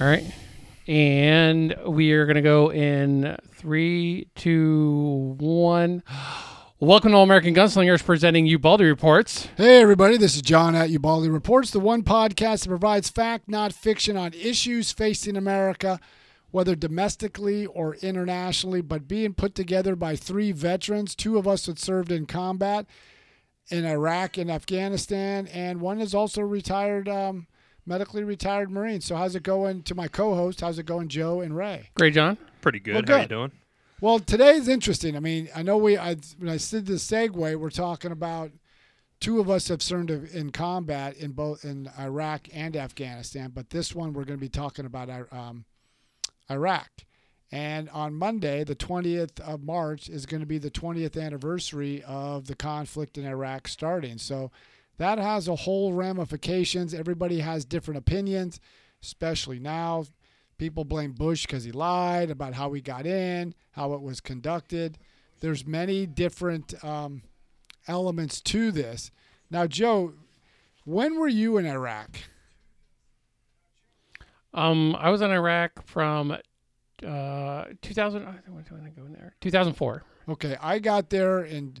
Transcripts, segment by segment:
All right. And we are going to go in three, two, one. Welcome to All American Gunslingers presenting Ubaldi Reports. Hey, everybody, this is John at Ubaldi Reports, the one podcast that provides fact, not fiction, on issues facing America, whether domestically or internationally, but being put together by three veterans. Two of us that served in combat in Iraq and Afghanistan, and one is also retired. Um, medically retired Marine. So how's it going to my co-host? How's it going, Joe and Ray? Great, John. Pretty good. Well, How you doing? Well, today's interesting. I mean, I know we I, when I did the segue, we're talking about two of us have served in combat in both in Iraq and Afghanistan, but this one we're going to be talking about um, Iraq. And on Monday, the 20th of March, is going to be the 20th anniversary of the conflict in Iraq starting. So that has a whole ramifications. Everybody has different opinions, especially now. People blame Bush because he lied about how we got in, how it was conducted. There's many different um, elements to this. Now, Joe, when were you in Iraq? Um, I was in Iraq from uh 2000. When did I go in there? 2004. Okay, I got there in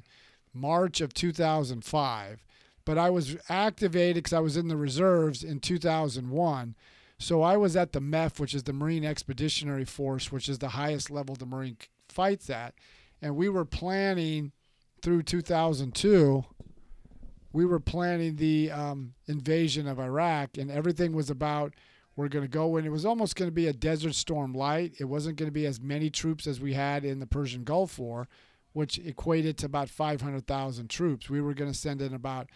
March of 2005, but I was activated because I was in the reserves in 2001. So I was at the MEF, which is the Marine Expeditionary Force, which is the highest level the Marine fights at. And we were planning through 2002, we were planning the um, invasion of Iraq, and everything was about we're going to go in. It was almost going to be a Desert Storm light. It wasn't going to be as many troops as we had in the Persian Gulf War, which equated to about 500,000 troops. We were going to send in about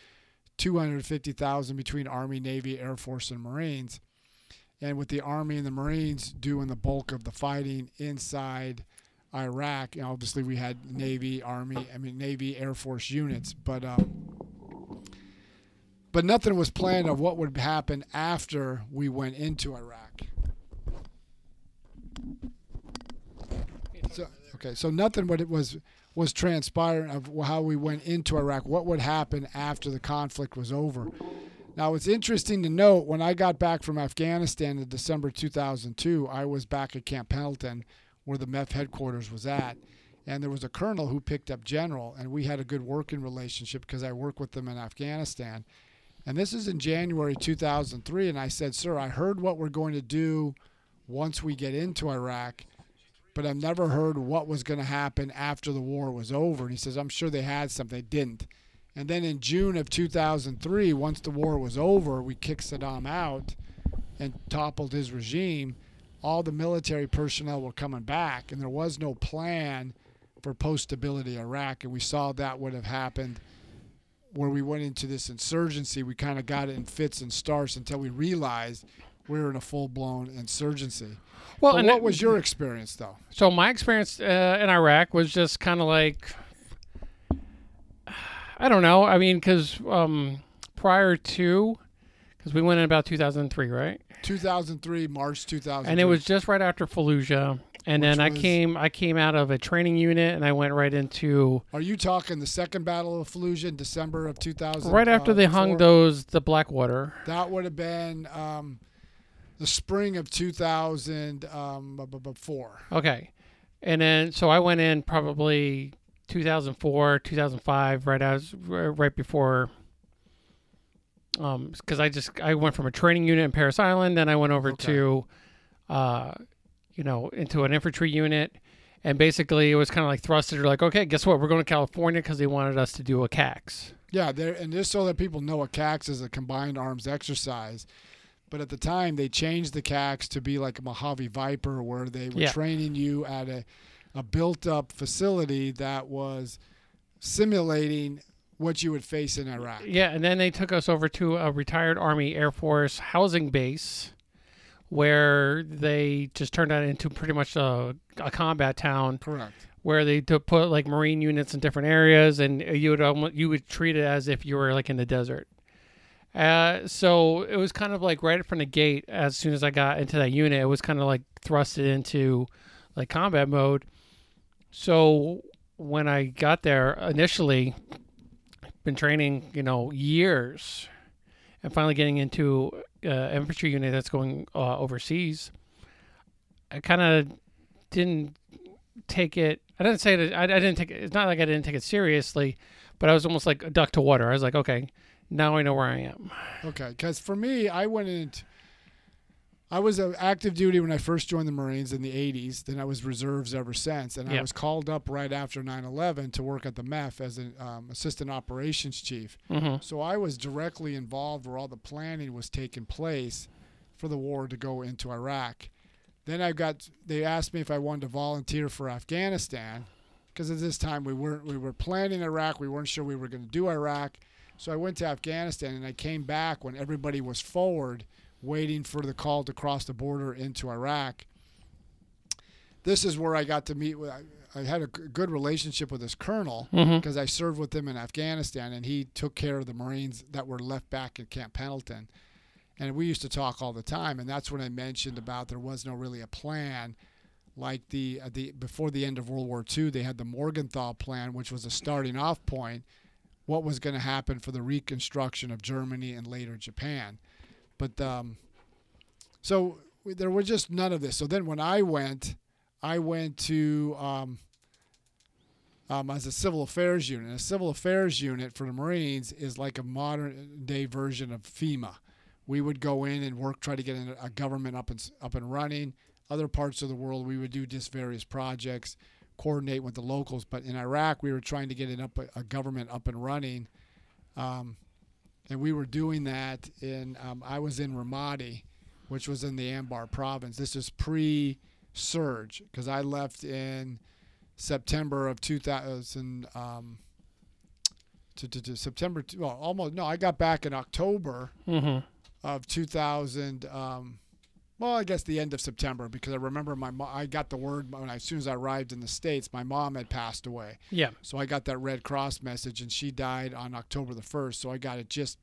250,000 between Army, Navy, Air Force, and Marines. And with the Army and the Marines doing the bulk of the fighting inside Iraq, and obviously we had Navy, Army, I mean Navy, Air Force units, but um, but nothing was planned of what would happen after we went into Iraq. So okay, so nothing what it was was transpiring of how we went into Iraq, what would happen after the conflict was over. Now, it's interesting to note when I got back from Afghanistan in December 2002, I was back at Camp Pendleton where the MEF headquarters was at. And there was a colonel who picked up general, and we had a good working relationship because I worked with them in Afghanistan. And this is in January 2003. And I said, Sir, I heard what we're going to do once we get into Iraq but I've never heard what was going to happen after the war was over. And he says, I'm sure they had something. They didn't. And then in June of 2003, once the war was over, we kicked Saddam out and toppled his regime. All the military personnel were coming back, and there was no plan for post stability Iraq. And we saw that would have happened where we went into this insurgency. We kind of got it in fits and starts until we realized we were in a full blown insurgency. Well, what it- was your experience, though? So my experience uh, in Iraq was just kind of like I don't know. I mean, because um, prior to, because we went in about 2003, right? 2003, March 2000. And it was just right after Fallujah. And Which then I was- came, I came out of a training unit, and I went right into Are you talking the second Battle of Fallujah in December of 2000? right after they hung those the Blackwater. That would have been um, the spring of 2004. Okay, and then so I went in probably 2004, 2005, right as right before. Um, because I just I went from a training unit in Parris Island, then I went over Okay. to, uh, you know, into an infantry unit, and basically it was kind of like thrusted. Or like, okay, guess what? We're going to California because they wanted us to do a CAX. Yeah, there, and just so that people know, a CAX is a combined arms exercise. But at the time, they changed the CAX to be like a Mojave Viper, where they were Yeah. training you at a, a built up facility that was simulating what you would face in Iraq. Yeah, and then they took us over to a retired Army Air Force housing base where they just turned that into pretty much a, a combat town Correct. where they put like marine units in different areas and you would almost, you would treat it as if you were like in the desert. Uh, so it was kind of like right from the gate as soon as I got into that unit, it was kind of like thrusted into like combat mode. So when I got there initially, been training, you know, years, and finally getting into uh, infantry unit that's going uh, overseas. I kind of didn't take it. I didn't say that. I, I didn't take it. It's not like I didn't take it seriously, but I was almost like a duck to water. I was like, okay, now I know where I am. Okay, because for me, I went in. I was active duty when I first joined the Marines in the 80s. Then I was reserves ever since. And I was called up right after 9 11 to work at the MEF as an um, assistant operations chief. hmm So I was directly involved where all the planning was taking place for the war to go into Iraq. Then I got they asked me if I wanted to volunteer for Afghanistan because at this time we weren't we were planning Iraq, we weren't sure we were going to do Iraq. So I went to Afghanistan and I came back when everybody was forward waiting for the call to cross the border into Iraq. This is where I got to meet with I, had a good relationship with this colonel because I served with him in Afghanistan, and he took care of the Marines that were left back at Camp Pendleton. And we used to talk all the time, and that's when I mentioned about there was no really a plan, like the uh, the before the end of World War II, they had the Morgenthau plan, which was a starting off point, what was going to happen for the reconstruction of Germany and later Japan, but um, so there was just none of this. So then when I went, I went to um, um, as a civil affairs unit. A civil affairs unit for the Marines is like a modern day version of FEMA. We would go in and work, try to get a government up and up and running. Other parts of the world, we would do just various projects, coordinate with the locals. But in Iraq, we were trying to get it up a government up and running, um, and we were doing that. In um, I was in Ramadi, which was in the Anbar province. This is pre-surge because I left in September of 2000 um, to, to, to September well almost no I got back in October hmm of 2000 um, well I guess the end of September because I remember my mo- I got the word when I, as soon as I arrived in the states my mom had passed away Yeah. so I got that Red Cross message and she died on October the 1st so I got it just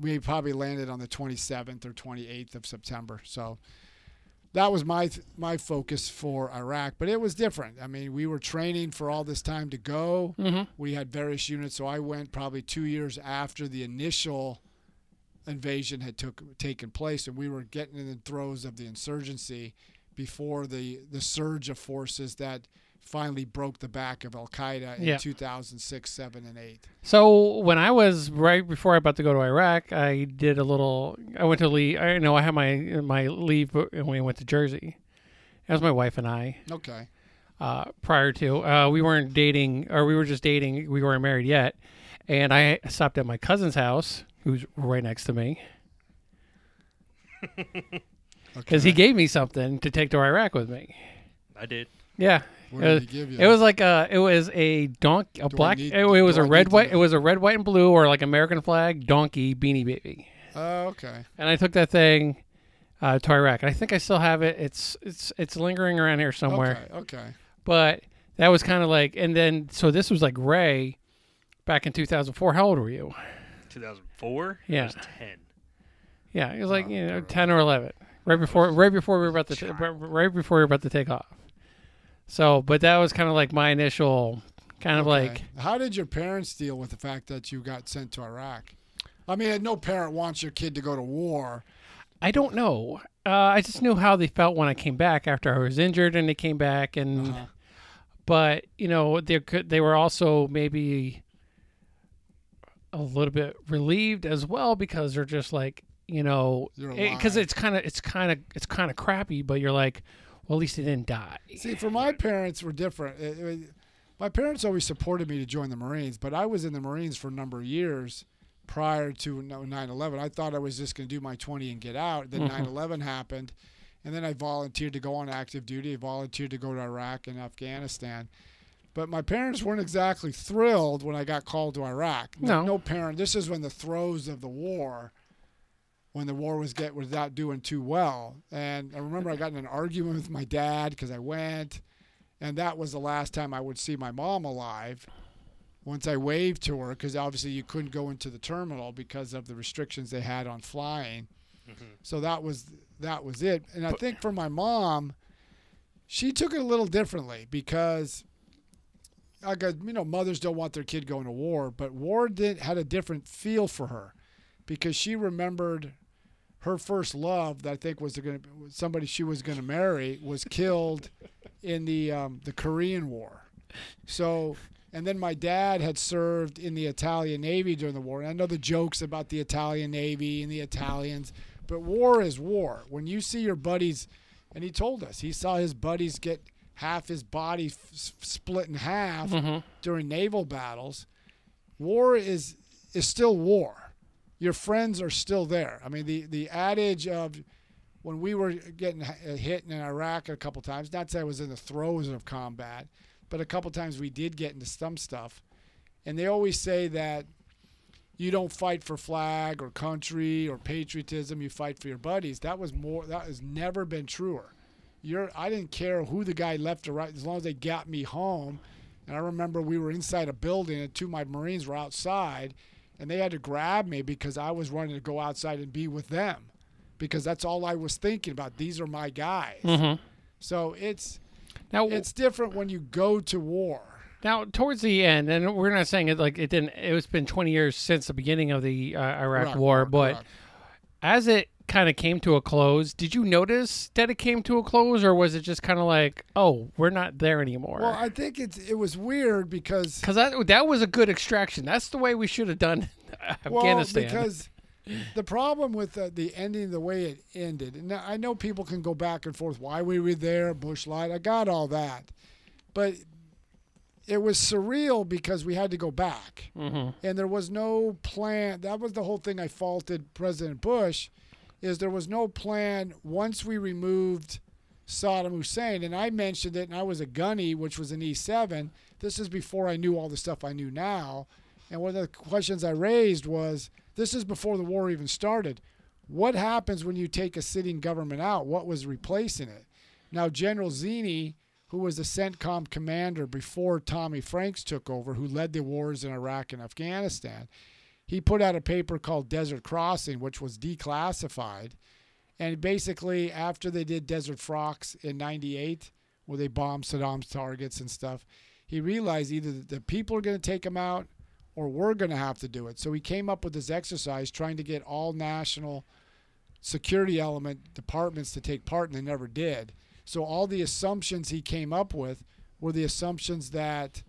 we probably landed on the 27th or 28th of September so that was my my focus for Iraq, but it was different. I mean, we were training for all this time to go. hmm We had various units, so I went probably two years after the initial invasion had took taken place, and we were getting in the throes of the insurgency before the the surge of forces that finally broke the back of Al Qaeda in Yeah. 2006, seven, and eight. So when I was right before I about to go to Iraq, I did a little. I went to leave. I know I had my my leave when we went to Jersey. That was my wife and I. Okay. Uh, prior to uh, we weren't dating, or we were just dating. We weren't married yet. And I stopped at my cousin's house, who's right next to me, Okay. because he gave me something to take to Iraq with me. I did. Yeah, what uh, did he give you? It was like a, it was a donkey, a Do I black. need- it, it was do a I red, need to white. know? It was a red, white, and blue, or like American flag donkey beanie baby. Oh, okay. And I took that thing uh, to Iraq, and I think I still have it. It's it's it's lingering around here somewhere. Okay. Okay. But that was kind of like, and then so this was like Ray, back in 2004. How old were you? 2004. Yeah. I was 10. Yeah, it was like you know 10 or 11, right before right before we were about to t- Child. right before we were about to take off. So, but that was kind of like my initial kind of Okay. like how did your parents deal with the fact that you got sent to Iraq? I mean, no parent wants your kid to go to war. I don't know. Uh, I just knew how they felt when I came back after I was injured and they came back and Uh-huh. but you know they could they were also maybe a little bit relieved as well because they're just like you know because alive. it's kind of it's kind of it's kind of crappy but you're like well at least they didn't die See, for my parents were different. It- it- my parents always supported me to join the Marines, but I was in the Marines for a number of years prior to no- 9/11. I thought I was just going to do my 20 and get out. Then Mhm. 9/11 happened, and then I volunteered to go on active duty. I volunteered to go to Iraq and Afghanistan. But my parents weren't exactly thrilled when I got called to Iraq. No. no parent. This is when the throes of the war, when the war was get was not doing too well. And I remember I got in an argument with my dad because I went, and that was the last time I would see my mom alive. Once I waved to her, because obviously you couldn't go into the terminal because of the restrictions they had on flying. Mhm. So that was that was it. And I think for my mom, she took it a little differently because I got you know mothers don't want their kid going to war, but war did had a different feel for her because she remembered her first love that I think was going to somebody she was going to marry was killed in the um, the Korean War. So, and then my dad had served in the Italian Navy during the war. And I know the jokes about the Italian Navy and the Italians, but war is war. When you see your buddies, and he told us he saw his buddies get half his body f- split in half Mhm. during naval battles. War is is still war. Your friends are still there. I mean, the the adage of when we were getting hit in Iraq a couple times, not to say I was in the throes of combat, but a couple times we did get into some stuff. And they always say that you don't fight for flag or country or patriotism, you fight for your buddies. That was more that has never been truer. You're I didn't care who the guy left or right as long as they got me home. And I remember we were inside a building and two of my Marines were outside and they had to grab me because I was running to go outside and be with them. Because that's all I was thinking about. These are my guys. Mhm. So it's Now, it's different when you go to war. now towards the end, and we're not saying it like it didn't. It was been 20 years since the beginning of the uh, Iraq Iraq War, but correct. as it kind of came to a close, did you notice that it came to a close, or was it just kind of like, oh, we're not there anymore? Well, I think it's it was weird because Because that that was a good extraction. That's the way we should have done Afghanistan. Well, because the problem with uh, the ending the way it ended, and I know people can go back and forth why we were there, Bush lied. I got all that, but it was surreal because we had to go back, hmm and there was no plan. That was the whole thing. I faulted President Bush, is there was no plan once we removed Saddam Hussein, and I mentioned it, and I was a gunny, which was an E7. This is before I knew all the stuff I knew now. And one of the questions I raised was this is before the war even started. What happens when you take a sitting government out? What was replacing it? Now, General Zinni, who was the CENTCOM commander before Tommy Franks took over, who led the wars in Iraq and Afghanistan, he put out a paper called Desert Crossing, which was declassified. And basically, after they did Desert Fox in 98, where they bombed Saddam's targets and stuff, he realized either the people are going to take him out or we're going to have to do it. So he came up with this exercise trying to get all national security element departments to take part, and they never did. So all the assumptions he came up with were the assumptions that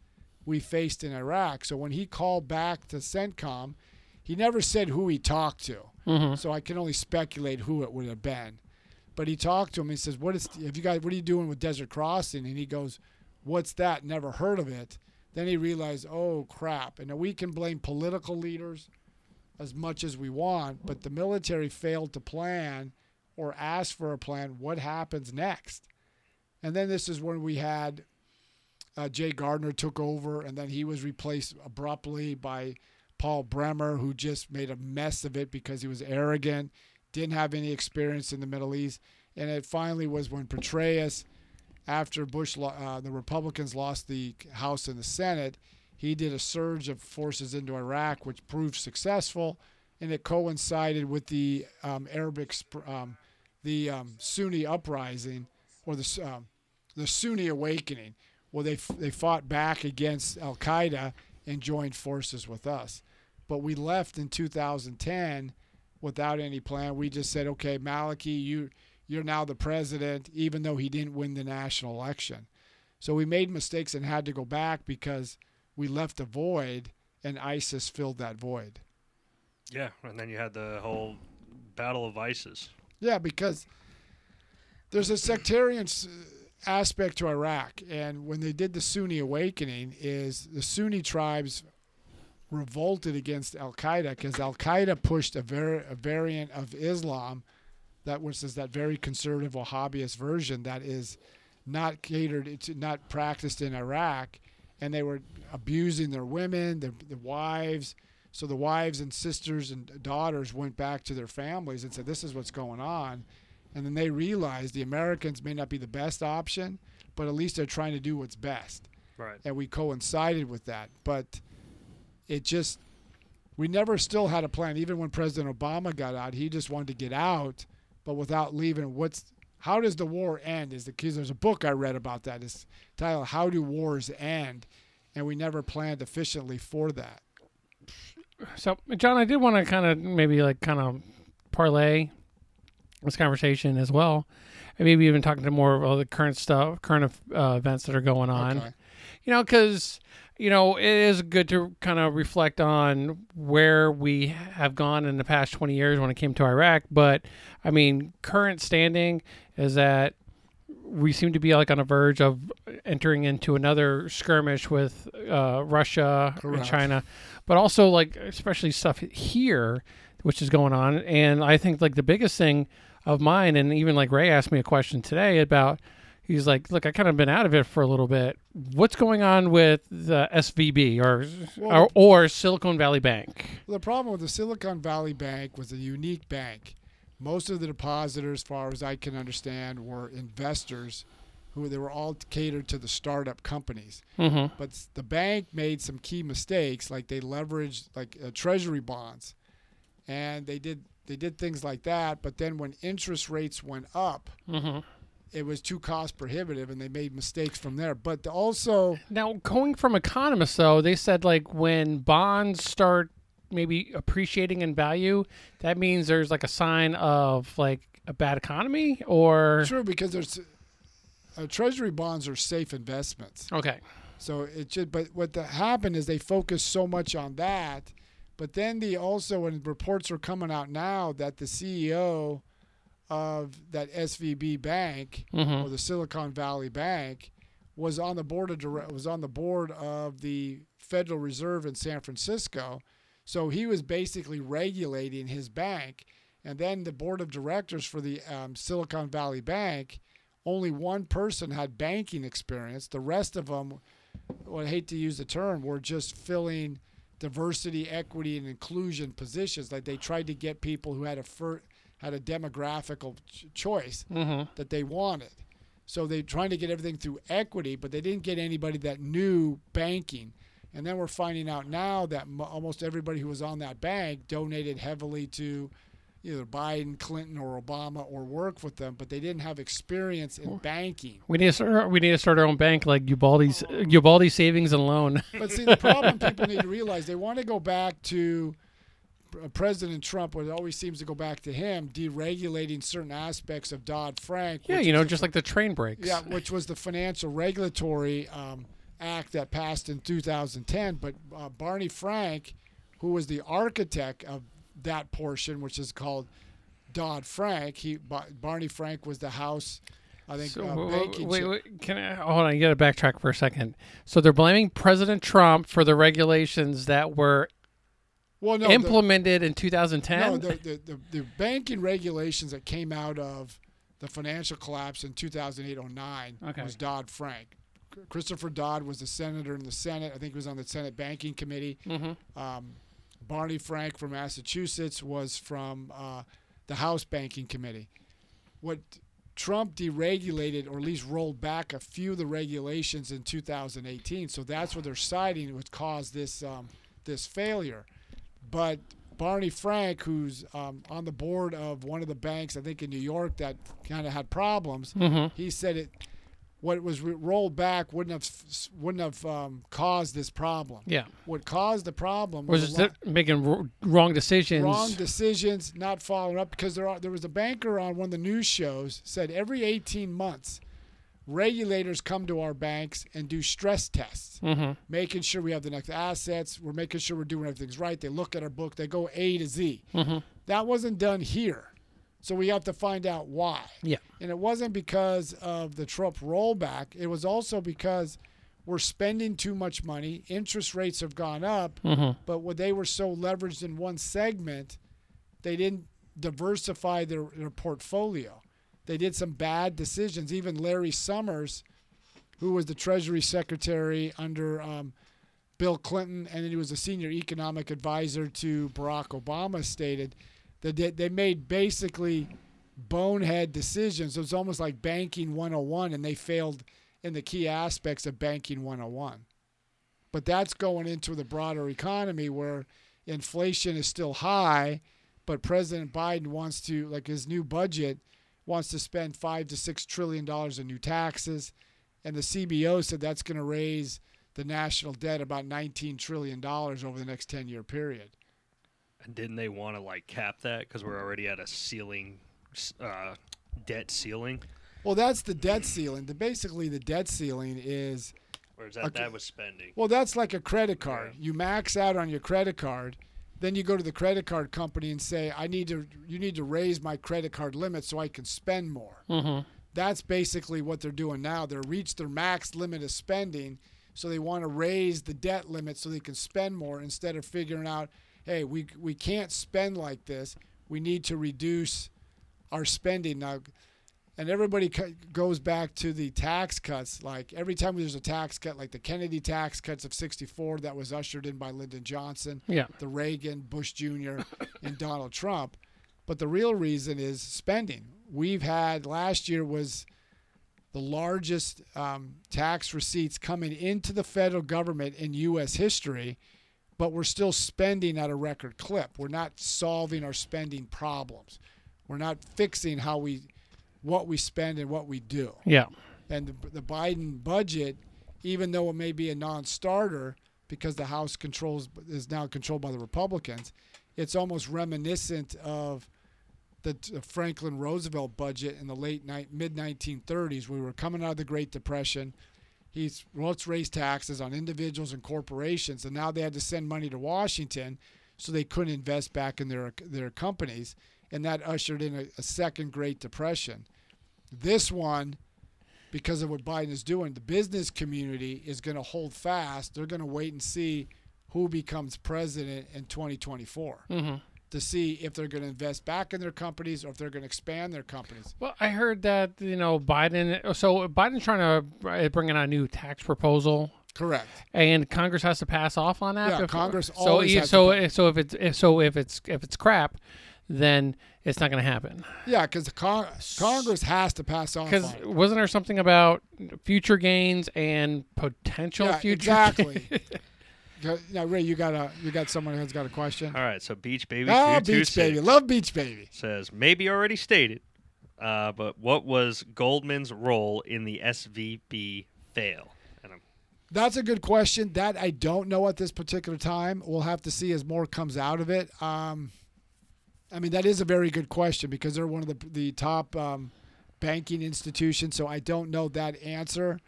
we faced in Iraq. So when he called back to CENTCOM, he never said who he talked to. hmm So I can only speculate who it would have been. But he talked to him. He says, "What is? Have you guys? What are you doing with Desert Crossing?" And he goes, "What's that? Never heard of it." Then he realized, "Oh crap!" And now we can blame political leaders as much as we want, but the military failed to plan or ask for a plan. What happens next? And then this is when we had uh, Jay Gardner took over, and then he was replaced abruptly by Paul Bremer, who just made a mess of it because he was arrogant, didn't have any experience in the Middle East. And it finally was when Petraeus, after Bush, uh, the Republicans lost the House and the Senate, he did a surge of forces into Iraq, which proved successful, and it coincided with the um, Arabic, um, the um, Sunni uprising, or the um, the Sunni awakening, where they f- they fought back against Al Qaeda and joined forces with us. But we left in 2010 without any plan. We just said, okay, Maliki, you you're now the president, even though he didn't win the national election. So we made mistakes and had to go back because we left a void, and ISIS filled that void. Yeah, and then you had the whole Battle of ISIS. Yeah, because there's a sectarian aspect to Iraq, and when they did the Sunni awakening, is the Sunni tribes revolted against Al Qaeda because Al Qaeda pushed a, var- a variant of Islam that which is that very conservative Wahhabist version that is not catered to not practiced in Iraq, and they were abusing their women, their, their wives. So the wives and sisters and daughters went back to their families and said, "This is what's going on," and then they realized the Americans may not be the best option, but at least they're trying to do what's best Right. and we coincided with that. But it just, we never still had a plan. Even when President Obama got out, he just wanted to get out, but without leaving. What's how does the war end? Is the because there's a book I read about that. It's titled "How Do Wars End," and we never planned efficiently for that. So, John, I did want to kind of maybe like kind of parlay this conversation as well, and maybe even talking to more of the current stuff, current uh, events that are going on. Okay. You know, because you know it is good to kind of reflect on where we have gone in the past 20 years when it came to Iraq. But I mean, current standing is that we seem to be like on a verge of entering into another skirmish with uh, Russia and China, but also like especially stuff here, which is going on. And I think like the biggest thing of mine, and even like Ray asked me a question today about. He's like, look, I kind of been out of it for a little bit. What's going on with the SVB or Well- or, or Silicon Valley Bank? Well, the problem with the Silicon Valley Bank was a unique bank. Most of the depositors, as far as I can understand, were investors who they were all catered to the startup companies. Mm-hmm. But the bank made some key mistakes, like they leveraged like uh, treasury bonds, and they did they did things like that. But then when interest rates went up, Mm-hmm. it was too cost prohibitive, and they made mistakes from there. But also, Now, going from economists, though, they said like when bonds start maybe appreciating in value, that means there's like a sign of like a bad economy, or true because there's uh, treasury bonds are safe investments. okay, So it just, but what the, happened is they focused so much on that, but then the also when reports are coming out now that the CEO of that SVB bank or mm-hmm. the Silicon Valley Bank was on the board of dire- was on the board of the Federal Reserve in San Francisco, so he was basically regulating his bank, and then the board of directors for the um, Silicon Valley Bank, only one person had banking experience. The rest of them, well, I hate to use the term, were just filling diversity, equity, and inclusion positions. Like they tried to get people who had a fir- had a demographical ch- choice Mm-hmm. that they wanted. So they're trying to get everything through equity, but they didn't get anybody that knew banking. And then we're finding out now that m- almost everybody who was on that bank donated heavily to either Biden, Clinton, or Obama, or work with them, but they didn't have experience in banking. We need to start. We need to start our own bank, like Ubaldi's Ubaldi Savings and Loan. But see, the problem people need to realize they want to go back to uh, President Trump, where it always seems to go back to him deregulating certain aspects of Dodd Frank. yeah, you know, just like the train brakes. Yeah, which was the Financial Regulatory um, Act that passed in 2010. But uh, Barney Frank, who was the architect of that portion, which is called Dodd Frank, he Ba- Barney Frank was the House, I think, So, uh, w- banking. wait, wait, can I hold on? You got to backtrack for a second. So they're blaming President Trump for the regulations that were well, no, the- implemented in 2010. No, the, the, the, the banking regulations that came out of the financial collapse in 2008-09 Okay. was Dodd-Frank. Christopher Dodd was the senator in the Senate. I think he was on the Senate Banking Committee. mm-hmm. Um, Barney Frank from Massachusetts was from uh, the House Banking Committee. What Trump deregulated, or at least rolled back a few of the regulations in 2018. So that's what they're citing would cause this um, this failure. But Barney Frank, who's um, on the board of one of the banks, I think in New York, that kind of had problems, Mm-hmm. he said it. What was rolled back wouldn't have wouldn't have um, caused this problem. Yeah. What caused the problem Was was, lot- making wrong decisions. wrong decisions, not following up. Because there are, there was a banker on one of the news shows said every 18 months, regulators come to our banks and do stress tests, mm-hmm. making sure we have the next assets. We're making sure we're doing everything's right. They look at our book. They go A to Z. Mm-hmm. That wasn't done here. So we have to find out why. Yeah. And it wasn't because of the Trump rollback. It was also because we're spending too much money. Interest rates have gone up, Mm-hmm. but when they were so leveraged in one segment, they didn't diversify their, their portfolio. They did some bad decisions. Even Larry Summers, who was the Treasury Secretary under um, Bill Clinton, and then he was a senior economic advisor to Barack Obama, stated that they, they made basically bonehead decisions. It was almost like banking 101, and they failed in the key aspects of banking 101. But that's going into the broader economy where inflation is still high, but President Biden wants to, like his new budget, wants to spend five to six trillion dollars in new taxes, and the CBO said that's going to raise the national debt about 19 trillion dollars over the next 10 year period. And didn't they want to like cap that because we're already at a ceiling uh, debt ceiling, Well, that's the debt ceiling. The basically the debt ceiling is or is that Okay. that was spending? well, that's like a credit card. You max out on your credit card, then you go to the credit card company and say, "I need to you need to raise my credit card limit so I can spend more." Mm-hmm. That's basically what they're doing now. They're reached their max limit of spending, so they want to raise the debt limit so they can spend more instead of figuring out, "Hey, we we can't spend like this. We need to reduce our spending now." and everybody co- goes back to the tax cuts. Like every time there's a tax cut, like the Kennedy tax cuts of '64 that was ushered in by Lyndon Johnson, Yeah. the Reagan, Bush Jr., and Donald Trump. But the real reason is spending. We've had last year was the largest um, tax receipts coming into the federal government in U.S. history, but we're still spending at a record clip. We're not solving our spending problems. We're not fixing how we, what we spend and what we do. Yeah. And the, the Biden budget, even though it may be a non-starter because the House controls is now controlled by the Republicans, it's almost reminiscent of the Franklin Roosevelt budget in the late ni- mid 1930s. We were coming out of the Great Depression. He's well, let's raise taxes on individuals and corporations, and now they had to send money to Washington, so they couldn't invest back in their their companies, and that ushered in a, a second Great Depression. This one, because of what Biden is doing, the business community is going to hold fast. They're going to wait and see who becomes president in 2024 Mm-hmm. To see if they're going to invest back in their companies or if they're going to expand their companies. Well, I heard that you know Biden. So Biden's trying to uh, bring in a new tax proposal, Correct. and Congress has to pass off on that. Yeah, before- Congress So always has to so pa- so if it's if, so if it's if it's crap, then it's not going to happen. Yeah, because con- Congress has to pass off. Because wasn't there something about future gains and potential Yeah, future? exactly. Go- Now, Ray, you got a you got someone who's got a question. All right, so Beach Baby 226 Beach Baby, love Beach Baby. says maybe already stated, uh, but what was Goldman's role in the SVB fail? And I'm, That's a good question. That I don't know at this particular time. We'll have to see as more comes out of it. Um, I mean, that is a very good question because they're one of the the top um, banking institutions. So I don't know that answer.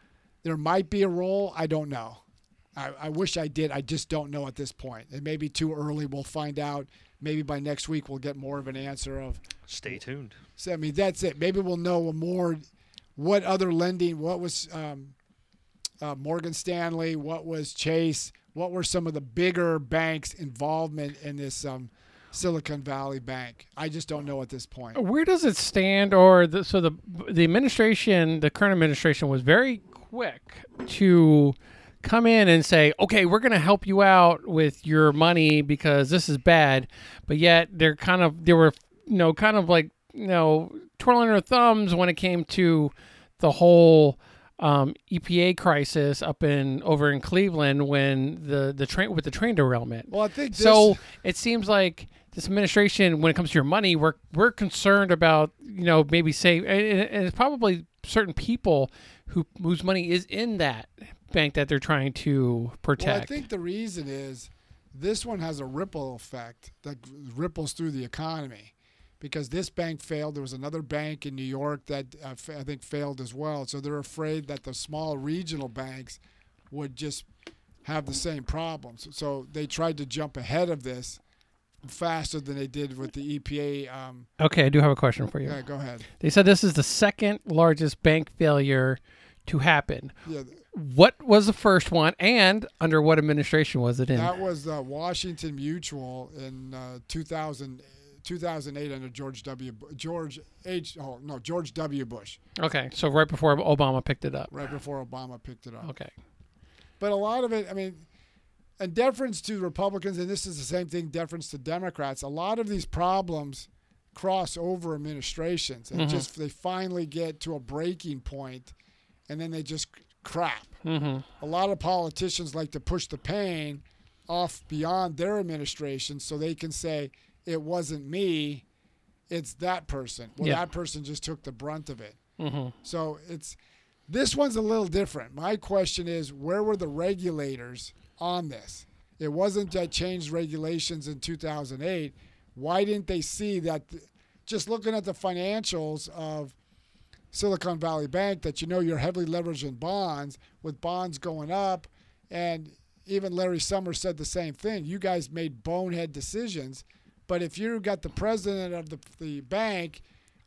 There might be a role. I don't know. I, I wish I did. I just don't know at this point. It may be too early. We'll find out. Maybe by next week we'll get more of an answer of stay tuned. so I mean, that's it. Maybe we'll know more. What other lending? What was um, uh, Morgan Stanley? What was Chase? What were some of the bigger banks' involvement in this um, Silicon Valley Bank? I just don't know at this point. Where does it stand? Or the, so the the administration, the current administration, was very quick to come in and say, "Okay, we're going to help you out with your money because this is bad," but yet they're kind of they were you know kind of like you know twirling their thumbs when it came to the whole um, EPA crisis up in over in Cleveland when the the train with the train derailment. Well, I think this, So it seems like this administration, when it comes to your money, we're we're concerned about you know maybe save, and, and it's probably certain people who whose money is in that bank that they're trying to protect. Well, I think the reason is this one has a ripple effect that ripples through the economy. Because this bank failed, there was another bank in New York that uh, fa- I think failed as well. So they're afraid that the small regional banks would just have the same problems. So they tried to jump ahead of this faster than they did with the EPA. Um, okay, I do have a question for you. yeah, go ahead. They said this is the second largest bank failure to happen. Yeah, What was the first one, and under what administration was it in? that was uh, Washington Mutual in uh, 2000, 2008 under George W. George H. Oh no, George W. Bush, okay, so right before Obama picked it up. right before Obama picked it up. Okay. But a lot of it, I mean, and deference to Republicans, and this is the same thing, deference to Democrats. A lot of these problems cross over administrations, and Mhm. just they finally get to a breaking point, and then they just crap. Mm-hmm. A lot of politicians like to push the pain off beyond their administration, so they can say it wasn't me, it's that person. Well, Yeah. that person just took the brunt of it. Mm-hmm. So it's this one's a little different. My question is, where were the regulators on this? It wasn't that changed regulations in 2008. Why didn't they see that th- just looking at the financials of Silicon Valley Bank, that you know you're heavily leveraged in bonds, with bonds going up, and even Larry Summers said the same thing. You guys made bonehead decisions, but if you've got the president of the the bank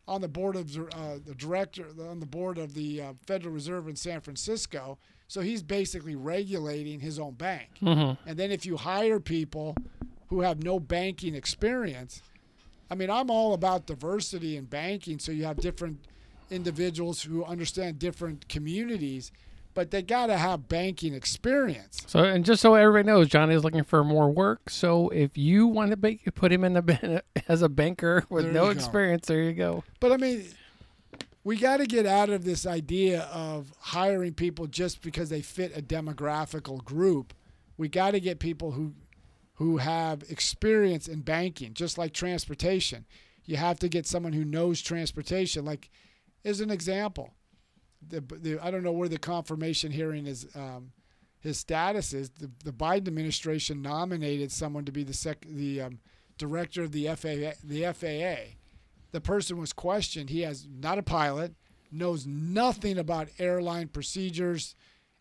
on the board of uh, the director on the board of the uh, Federal Reserve in San Francisco, so he's basically regulating his own bank. Mm-hmm. And then if you hire people who have no banking experience, I mean, I'm all about diversity in banking, so you have different individuals who understand different communities, but they got to have banking experience. So, and just so everybody knows, Johnny is looking for more work. So, if you want to ba- put him in the as a banker with There no you go. experience, there you go. But I mean, we got to get out of this idea of hiring people just because they fit a demographical group. We got to get people who who have experience in banking, just like transportation. You have to get someone who knows transportation. Like, as an example, the, the I don't know where the confirmation hearing is. Um, his status is the, the Biden administration nominated someone to be the sec, the um, director of the FAA. The FAA the person was questioned. He has not a pilot, knows nothing about airline procedures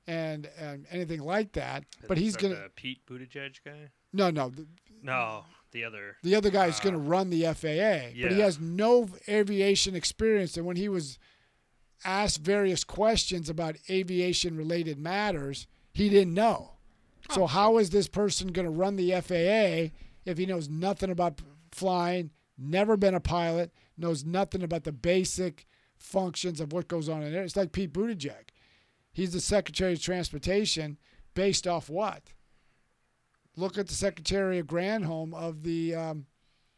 and, and anything like that. But he's gonna Pete Buttigieg guy. no no No, the other. the other guy is Ah. going to run the FAA, but he has no aviation experience. And when he was asked various questions about aviation related matters, he didn't know. So how is this person going to run the FAA if he knows nothing about flying, never been a pilot, knows nothing about the basic functions of what goes on in there? It's like Pete Buttigieg. He's the Secretary of Transportation based off what? Look at the Secretary of Granholm of the um,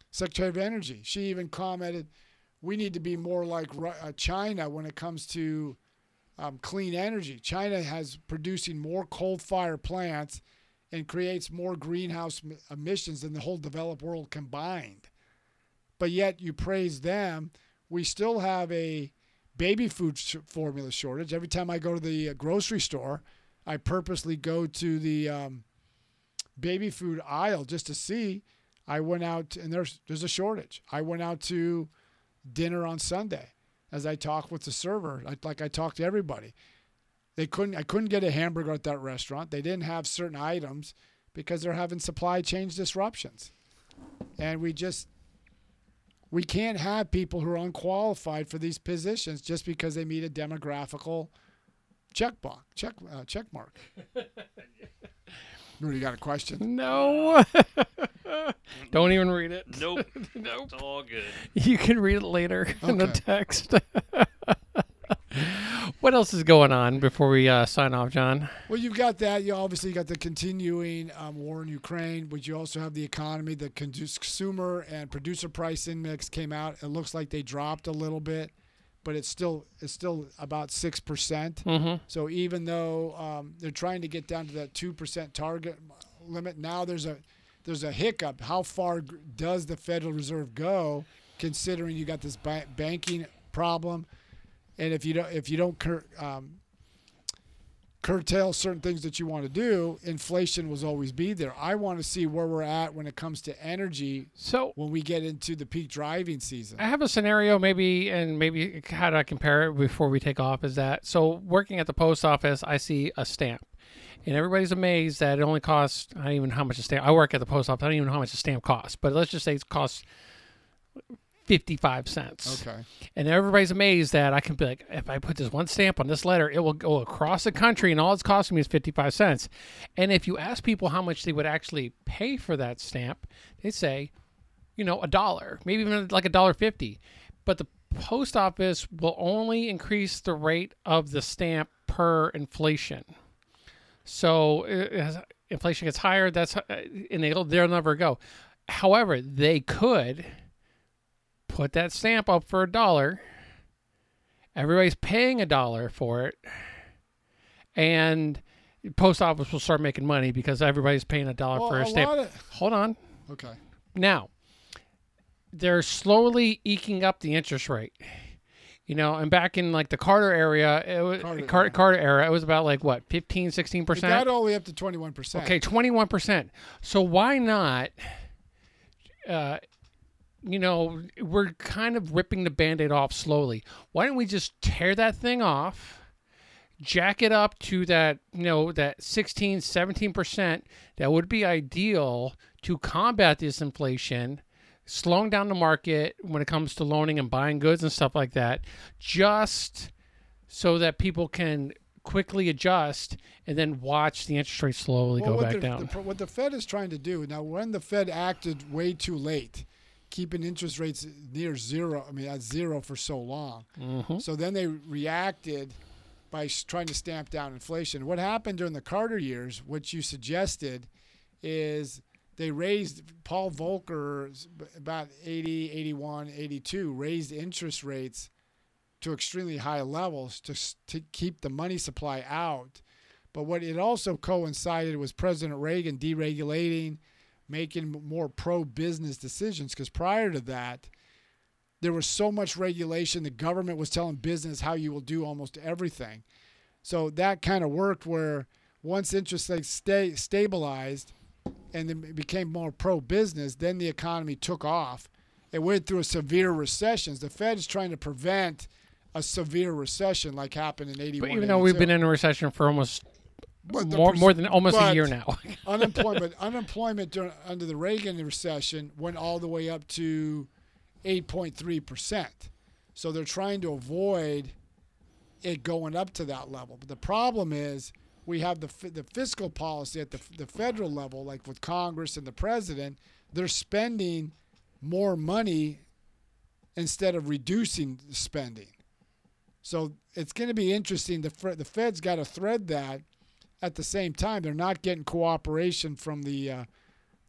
Secretary of Energy. She even commented, "We need to be more like uh, China when it comes to um, clean energy. China has producing more coal-fired plants and creates more greenhouse emissions than the whole developed world combined. But yet you praise them. We still have a baby food sh- formula shortage. Every time I go to the uh, grocery store, I purposely go to the um, baby food aisle just to see. I went out and there's there's a shortage. I went out to dinner on Sunday as I talked with the server, I, like I talked to everybody. They couldn't I couldn't get a hamburger at that restaurant. They didn't have certain items because they're having supply chain disruptions. And we just we can't have people who are unqualified for these positions just because they meet a demographical check box, check uh, check mark. Rudy, you got a question? No. Don't even read it. Nope. nope. It's all good. You can read it later in the Okay. text. what else is going on before we uh, sign off, John? Well, you've got that. You obviously got the continuing um, war in Ukraine, but you also have the economy. The con- consumer and producer price index came out. It looks like they dropped a little bit, but it's still it's still about six percent. Mm-hmm. So even though um, they're trying to get down to that two percent target limit, now there's a there's a hiccup. How far does the Federal Reserve go, considering you got this ba- banking problem, and if you don't if you don't cur- um, curtail certain things that you want to do, inflation will always be there. I want to see where we're at when it comes to energy So when we get into the peak driving season. I have a scenario, maybe, and maybe how do I compare it before we take off? Is that so? Working at the post office, I see a stamp, and everybody's amazed that it only costs. I don't even know how much a stamp. I work at the post office. I don't even know how much a stamp costs, but let's just say it costs fifty-five cents. Okay. And everybody's amazed that I can be like, if I put this one stamp on this letter, it will go across the country, and all it's costing me is fifty-five cents. And if you ask people how much they would actually pay for that stamp, they say, you know, a dollar, maybe even like a dollar fifty. But the post office will only increase the rate of the stamp per inflation. So as inflation gets higher, that's uh, and they'll they'll never go. However, they could put that stamp up for a dollar. Everybody's paying a dollar for it, and post office will start making money because everybody's paying a dollar Well, for a a stamp. of- Hold on. okay. Now, they're slowly eking up the interest rate. You know, and back in like the Carter area, it was Carter, Carter, era, it was about like what, 15, 16%? It got all the way up to 21%. Okay, 21%. So why not uh, you know, we're kind of ripping the band aid off slowly. Why don't we just tear that thing off, jack it up to that, you know, that 16, 17% that would be ideal to combat this inflation, slowing down the market when it comes to loaning and buying goods and stuff like that, just so that people can quickly adjust and then watch the interest rate slowly Well, go back the, down. the- what the Fed is trying to do now, when the Fed acted way too late, keeping interest rates near zero, I mean at zero for so long, hmm so then they reacted by trying to stamp down inflation. What happened during the Carter years, which you suggested, is they raised Paul Volcker about 80, 81, 82 raised interest rates to extremely high levels to to keep the money supply out. But what it also coincided was President Reagan deregulating, making more pro-business decisions because prior to that there was so much regulation. The government was telling business how you will do almost everything. So that kind of worked where once interest rates stay stabilized and then it became more pro business, then the economy took off. It went through a severe recession. The Fed is trying to prevent a severe recession like happened in 81. But even though we've been in a recession for almost But more, pers- more than almost a year now. unemployment unemployment during, under the Reagan recession went all the way up to 8.3 percent. So they're trying to avoid it going up to that level. But the problem is we have the the fiscal policy at the f- the federal level, like with Congress and the president, they're spending more money instead of reducing the spending. So it's going to be interesting. The the Fed's got to thread that. At the same time, they're not getting cooperation from the uh,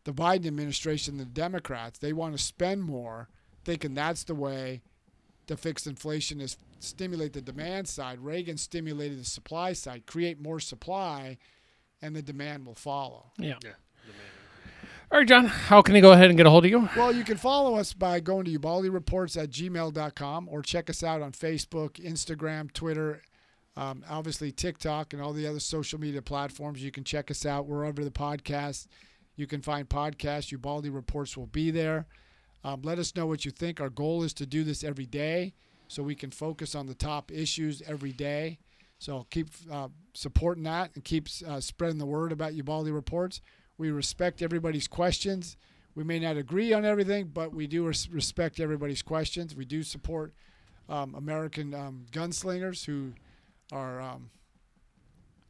the Biden administration, the Democrats. They want to spend more, thinking that's the way to fix inflation is stimulate the demand side. Reagan stimulated the supply side, create more supply, and the demand will follow. yeah. Yeah. All right, John. How can they go ahead and get a hold of you? Well, you can follow us by going to Ubaldi Reports at gmail.com or check us out on Facebook, Instagram, Twitter, um, obviously TikTok, and all the other social media platforms. You can check us out wherever the podcast. You can find podcasts. Ubaldi Reports will be there. Um, let us know what you think. Our goal is to do this every day so we can focus on the top issues every day. So keep uh, supporting that and keep uh, spreading the word about Ubaldi Reports. We respect everybody's questions. We may not agree on everything, but we do res- respect everybody's questions. We do support um, American um, gunslingers who are um,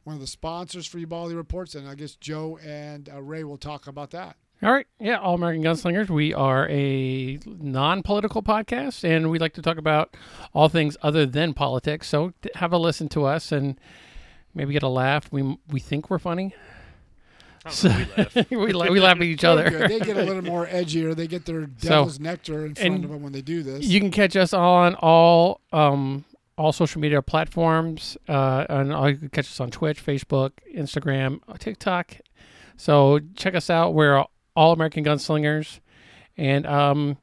one of the sponsors for Ubaldi Reports, and I guess Joe and uh, Ray will talk about that. All right. Yeah, All American Gunslingers. We are a non political podcast, and we like to talk about all things other than politics. So have a listen to us and maybe get a laugh. We, we think we're funny. I we laugh. we, la- we laugh at each other. They get a little more edgier. They get their devil's nectar in front of them when they do this. You can catch us on all um, all social media platforms, uh, and all- you can catch us on Twitch, Facebook, Instagram, TikTok. So check us out. We're all American Gunslingers, and um,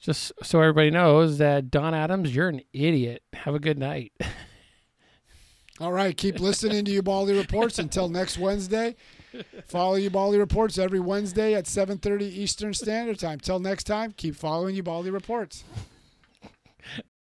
just so everybody knows that Don Adams, you're an idiot. Have a good night. All right, keep listening to Ubaldi Reports until next Wednesday. Follow Ubaldi Reports every Wednesday at 7:30 Eastern Standard Time. Till next time, keep following Ubaldi Reports.